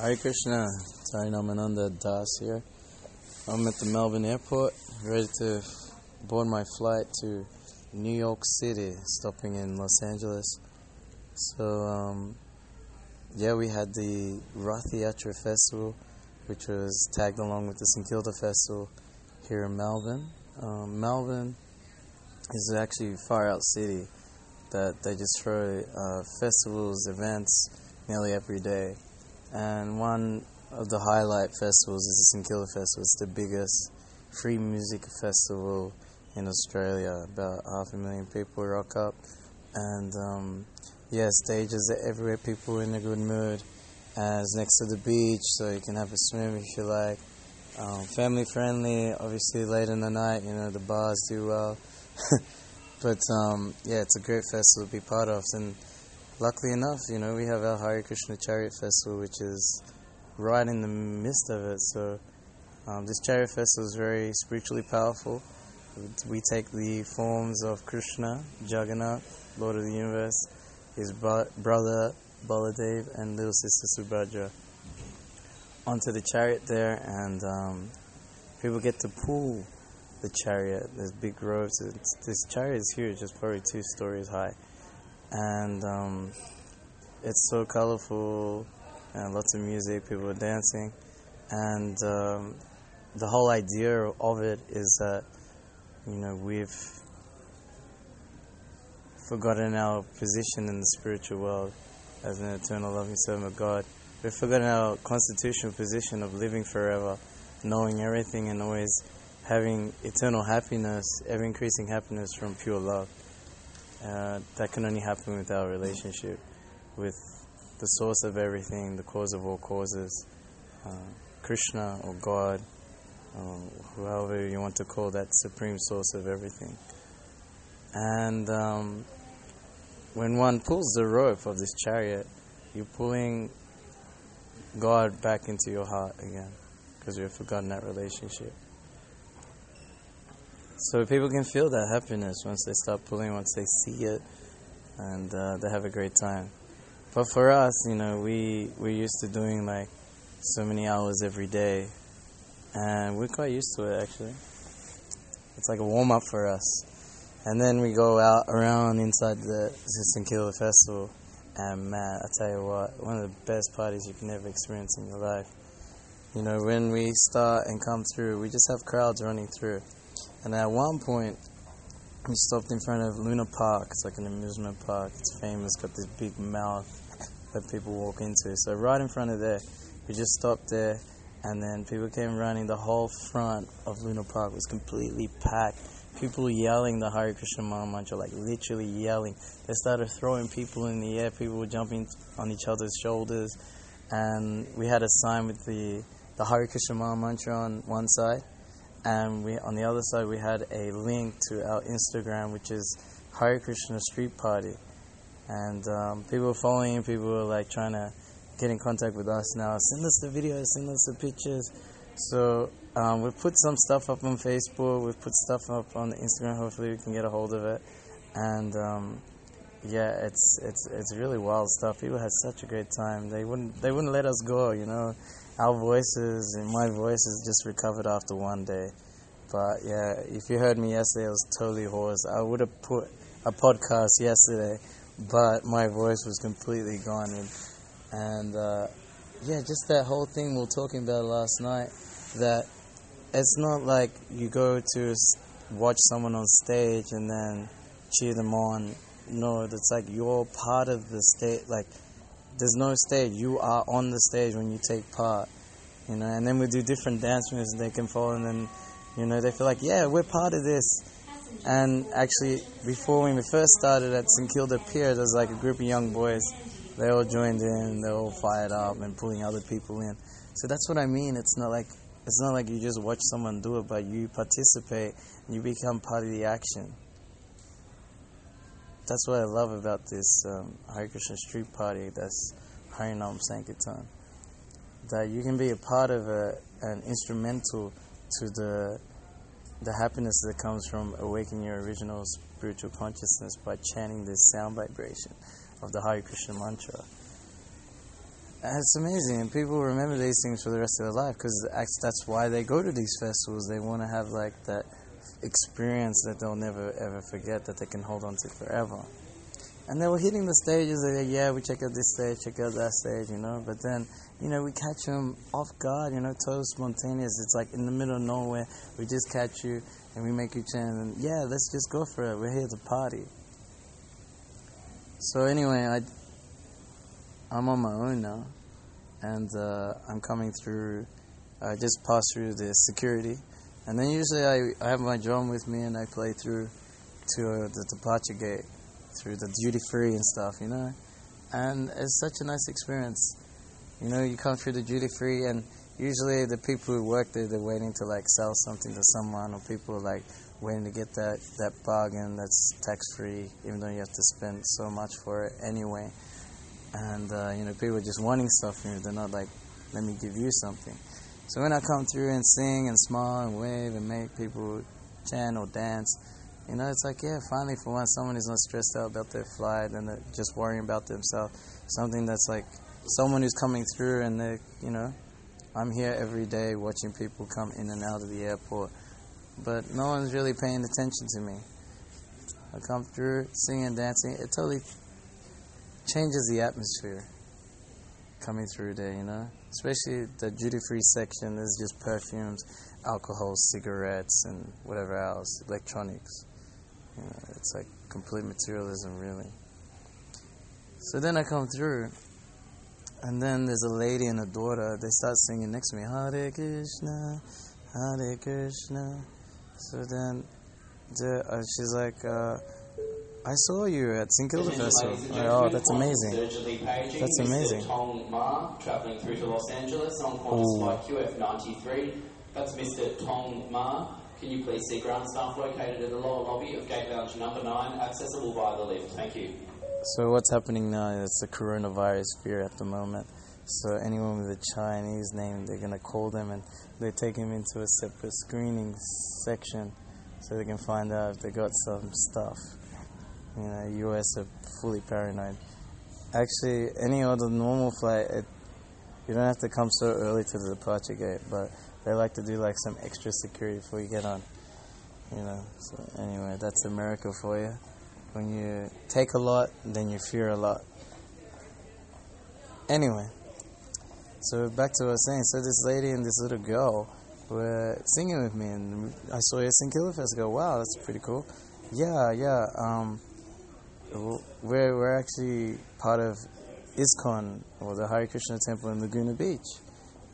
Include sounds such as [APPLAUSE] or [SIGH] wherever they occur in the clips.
Hare Krishna, Tarinamananda Das here. I'm at the Melbourne airport, ready to board my flight to New York City, stopping in Los Angeles. So, um, yeah, we had the Rath Yatra Festival, which was tagged along with the St Kilda Festival here in Melbourne. Um, Melbourne is actually a far out city that they just throw uh, festivals, events nearly every day. And one of the highlight festivals is the St Kilda Festival. It's the biggest free music festival in Australia. About half a million people rock up, and um, yeah, stages are everywhere. People are in a good mood. And it's next to the beach, so you can have a swim if you like. Um, family friendly, obviously late in the night. You know the bars do well, [LAUGHS] but um, yeah, it's a great festival to be part of. And luckily enough, you know, we have our Hare Krishna Chariot Festival, which is right in the midst of it. So, um, this Chariot Festival is very spiritually powerful. We take the forms of Krishna, Jagannath, Lord of the Universe, his bro- brother Baladev, and little sister Subhadra onto the chariot there, and um, people get to pull the chariot. There's big ropes. It's, this chariot is huge, it's probably two stories high and um, it's so colorful and lots of music, people are dancing, and um, the whole idea of it is that you know we've forgotten our position in the spiritual world as an eternal loving servant of God. We've forgotten our constitutional position of living forever, knowing everything and always having eternal happiness, ever increasing happiness from pure love. Uh, that can only happen with our relationship with the source of everything, the cause of all causes, uh, Krishna or God, or however you want to call that supreme source of everything. And um, when one pulls the rope of this chariot, you're pulling God back into your heart again because you've forgotten that relationship. So people can feel that happiness once they start pulling, once they see it, and uh, they have a great time. But for us, you know, we we're used to doing like so many hours every day, and we're quite used to it actually. It's like a warm up for us, and then we go out around inside the Kilda Festival, and man, I tell you what, one of the best parties you can ever experience in your life. You know, when we start and come through, we just have crowds running through and at one point, we stopped in front of Luna Park. It's like an amusement park. It's famous, got this big mouth that people walk into. So right in front of there, we just stopped there, and then people came running. The whole front of Luna Park was completely packed. People yelling the Hare Krishna Mantra, like literally yelling. They started throwing people in the air. People were jumping on each other's shoulders, and we had a sign with the the Hare Krishna Mantra on one side and we on the other side we had a link to our Instagram, which is Hare Krishna Street Party, and um, people were following. People were like trying to get in contact with us now. Send us the videos, send us the pictures. So um, we've put some stuff up on Facebook. We've put stuff up on Instagram. Hopefully, we can get a hold of it. And um, yeah, it's it's it's really wild stuff. People had such a great time. They wouldn't they wouldn't let us go. You know, our voices and my voice is just recovered after one day. But yeah, if you heard me yesterday, I was totally hoarse. I would have put a podcast yesterday, but my voice was completely gone. And, and uh, yeah, just that whole thing we were talking about last night. That it's not like you go to watch someone on stage and then cheer them on. No, it's like you're part of the stage. Like there's no stage. You are on the stage when you take part, you know. And then we do different dance moves, and they can follow, and then, you know, they feel like, yeah, we're part of this. And actually, before when we first started at St Kilda Pier, there was like a group of young boys. They all joined in. They all fired up and pulling other people in. So that's what I mean. It's not like it's not like you just watch someone do it, but you participate and you become part of the action that's what I love about this um, Hare Krishna street party. That's Harinam Sankirtan. That you can be a part of a, an instrumental to the the happiness that comes from awakening your original spiritual consciousness by chanting this sound vibration of the Hare Krishna mantra. And it's amazing, and people remember these things for the rest of their life because that's why they go to these festivals. They want to have like that experience that they'll never ever forget that they can hold on to forever. And they were hitting the stages. Like, yeah, we check out this stage, check out that stage, you know. But then, you know, we catch them off guard, you know, totally spontaneous. It's like in the middle of nowhere. We just catch you and we make you chant. And yeah, let's just go for it. We're here to party. So anyway, I I'm on my own now, and uh, I'm coming through. I just passed through the security, and then usually I, I have my drum with me and I play through to uh, the departure gate through the duty free and stuff, you know. And it's such a nice experience. You know, you come through the duty free, and usually the people who work there, they're waiting to like sell something to someone, or people like waiting to get that, that bargain that's tax free, even though you have to spend so much for it anyway. And, uh, you know, people are just wanting stuff from you, they're not like, let me give you something. So when I come through and sing and smile and wave and make people chant or dance, you know, it's like, yeah, finally for once someone is not stressed out about their flight and they're just worrying about themselves. Something that's like someone who's coming through and they, you know, I'm here every day watching people come in and out of the airport, but no one's really paying attention to me. I come through singing, dancing. It totally changes the atmosphere coming through there, you know. Especially the duty free section is just perfumes, alcohol, cigarettes, and whatever else, electronics. You know, it's like complete materialism, really. So then I come through, and then there's a lady and a daughter. They start singing next to me, Hare Krishna, Hare Krishna. So then uh, she's like, uh, I saw you at St Kilda Festival. Oh, that's amazing. That's amazing. Tong Ma traveling through to Los Angeles on Qantas flight QF93. That's Mr. Tong Ma. Can you please see ground staff located in the lower lobby of gate lounge number 9, accessible via the lift? Thank you. So what's happening now is the coronavirus fear at the moment. So anyone with a Chinese name, they're gonna call them and they take them into a separate screening section so they can find out if they got some stuff. You know, US are fully paranoid. Actually, any other normal flight, it, you don't have to come so early to the departure gate, but they like to do like some extra security before you get on. You know. So anyway, that's America for you. When you take a lot, then you fear a lot. Anyway, so back to what I was saying. So this lady and this little girl were singing with me, and I saw you at St. Kilda I go, wow, that's pretty cool. Yeah, yeah. Um, we're we're actually part of ISKCON or the Hare Krishna Temple in Laguna Beach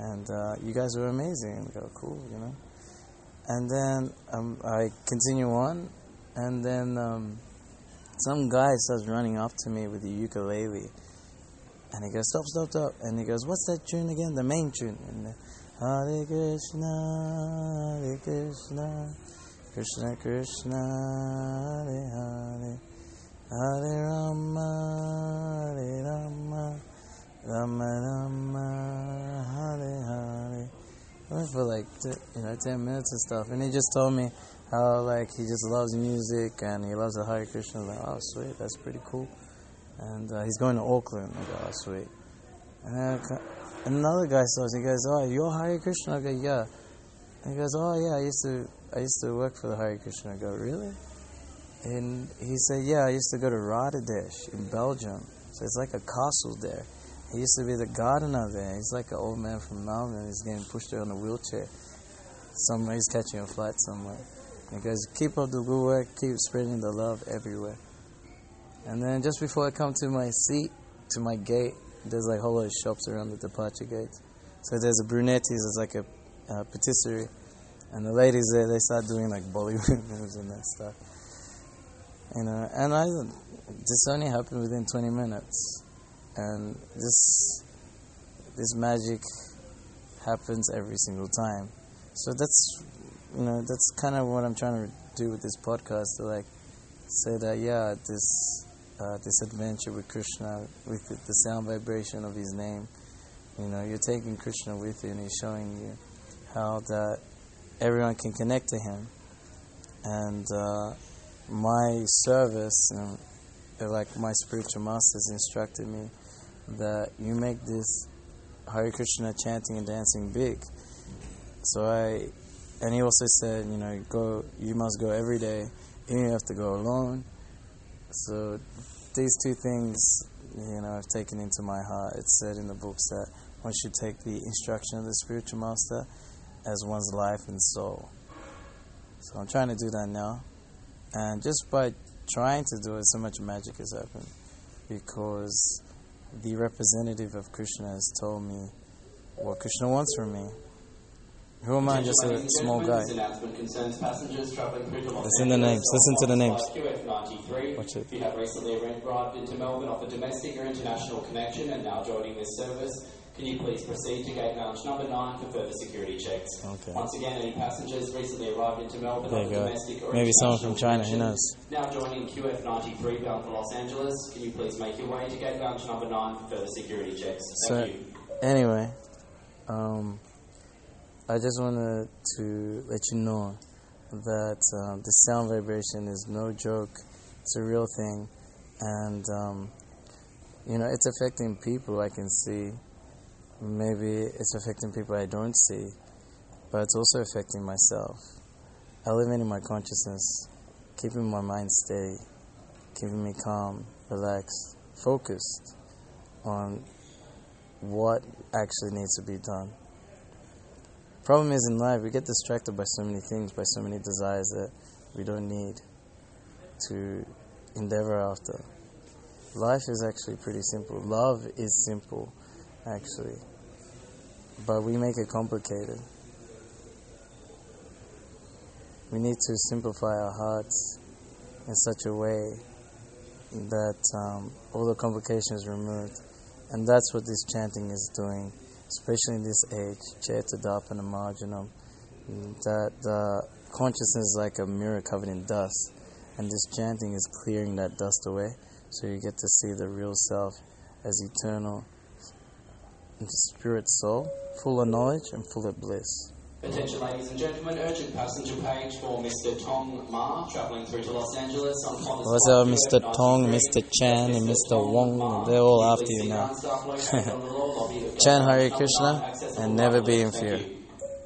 and uh, you guys were amazing. And go, cool, you know. And then um, I continue on, and then um, some guy starts running up to me with a ukulele, and he goes, "Stop, stop, stop!" And he goes, "What's that tune again? The main tune." And the, Hare Krishna, Hare Krishna, Krishna Krishna, Hare Hare, Hare Rama, Hare Rama. Rama Rama Hare Hare. Went for like you know ten minutes and stuff, and he just told me how like he just loves music and he loves the Hare Krishna. I was like, oh sweet, that's pretty cool. And uh, he's going to Auckland. I go, oh sweet. And then another guy says, he goes, oh you're Hare Krishna? I go, yeah. And he goes, oh yeah, I used to I used to work for the Hare Krishna. I go, really? And he said, yeah, I used to go to Radhadesh in Belgium. So it's like a castle there. He used to be the gardener there. He's like an old man from Melbourne. He's getting pushed on a wheelchair. Somewhere he's catching a flight somewhere. And he goes, keep up the good work, keep spreading the love everywhere. And then just before I come to my seat, to my gate, there's like a whole lot of shops around the departure gates. So there's a Brunetti's, it's like a uh, patisserie. And the ladies there, they start doing like Bollywood [LAUGHS] moves and that stuff. You know, and I, this only happened within 20 minutes and this this magic happens every single time. So that's you know that's kind of what I'm trying to do with this podcast to like say that yeah this uh, this adventure with Krishna with the, the sound vibration of his name you know you're taking Krishna with you and he's showing you how that everyone can connect to him and uh, my service and like my spiritual masters instructed me that you make this Hare Krishna chanting and dancing big. So I, and he also said, you know, go, you must go every day, if you have to go alone. So these two things, you know, I've taken into my heart. It's said in the books that one should take the instruction of the spiritual master as one's life and soul. So I'm trying to do that now. And just by trying to do it, so much magic has happened. Because the representative of Krishna has told me what Krishna wants from me. Who am I? Just a small guy. Listen to the names. Listen to the names. flight QF93. Watch it. If you have recently arrived into Melbourne off a domestic or international connection and now joining this service, can you please proceed to gate lounge number 9 for further security checks? Okay. Once again, any passengers recently arrived into Melbourne There go. domestic or Maybe someone from China, who knows? Now joining QF93 bound for Los Angeles, can you please make your way to gate lounge number 9 for further security checks? So, Thank you. anyway, um, I just wanted to let you know that um, the sound vibration is no joke. It's a real thing, and um, you know it's affecting people I can see. Maybe it's affecting people I don't see, but it's also affecting myself. Elevating my consciousness, keeping my mind steady, keeping me calm, relaxed, focused on what actually needs to be done. Problem is in life, we get distracted by so many things, by so many desires that we don't need to endeavor after. Life is actually pretty simple. Love is simple, actually, but we make it complicated. We need to simplify our hearts in such a way that um, all the complications removed. And that's what this chanting is doing, especially in this age. Ceto darpana marjanam. That the consciousness is like a mirror covered in dust. And this chanting is clearing that dust away. So you get to see the real self as eternal spirit soul, full of knowledge and full of bliss. Attention, ladies and gentlemen, urgent passenger page for Mr. Tong Ma, travelling through to Los Angeles on Qantas What's up, Mr. Tong, Mr. Chan, and Mr. Wong? Ma, They're all after you now. ground staff located on the lower lobby [LAUGHS] of Chant gate Hare Krishna and never be in fear.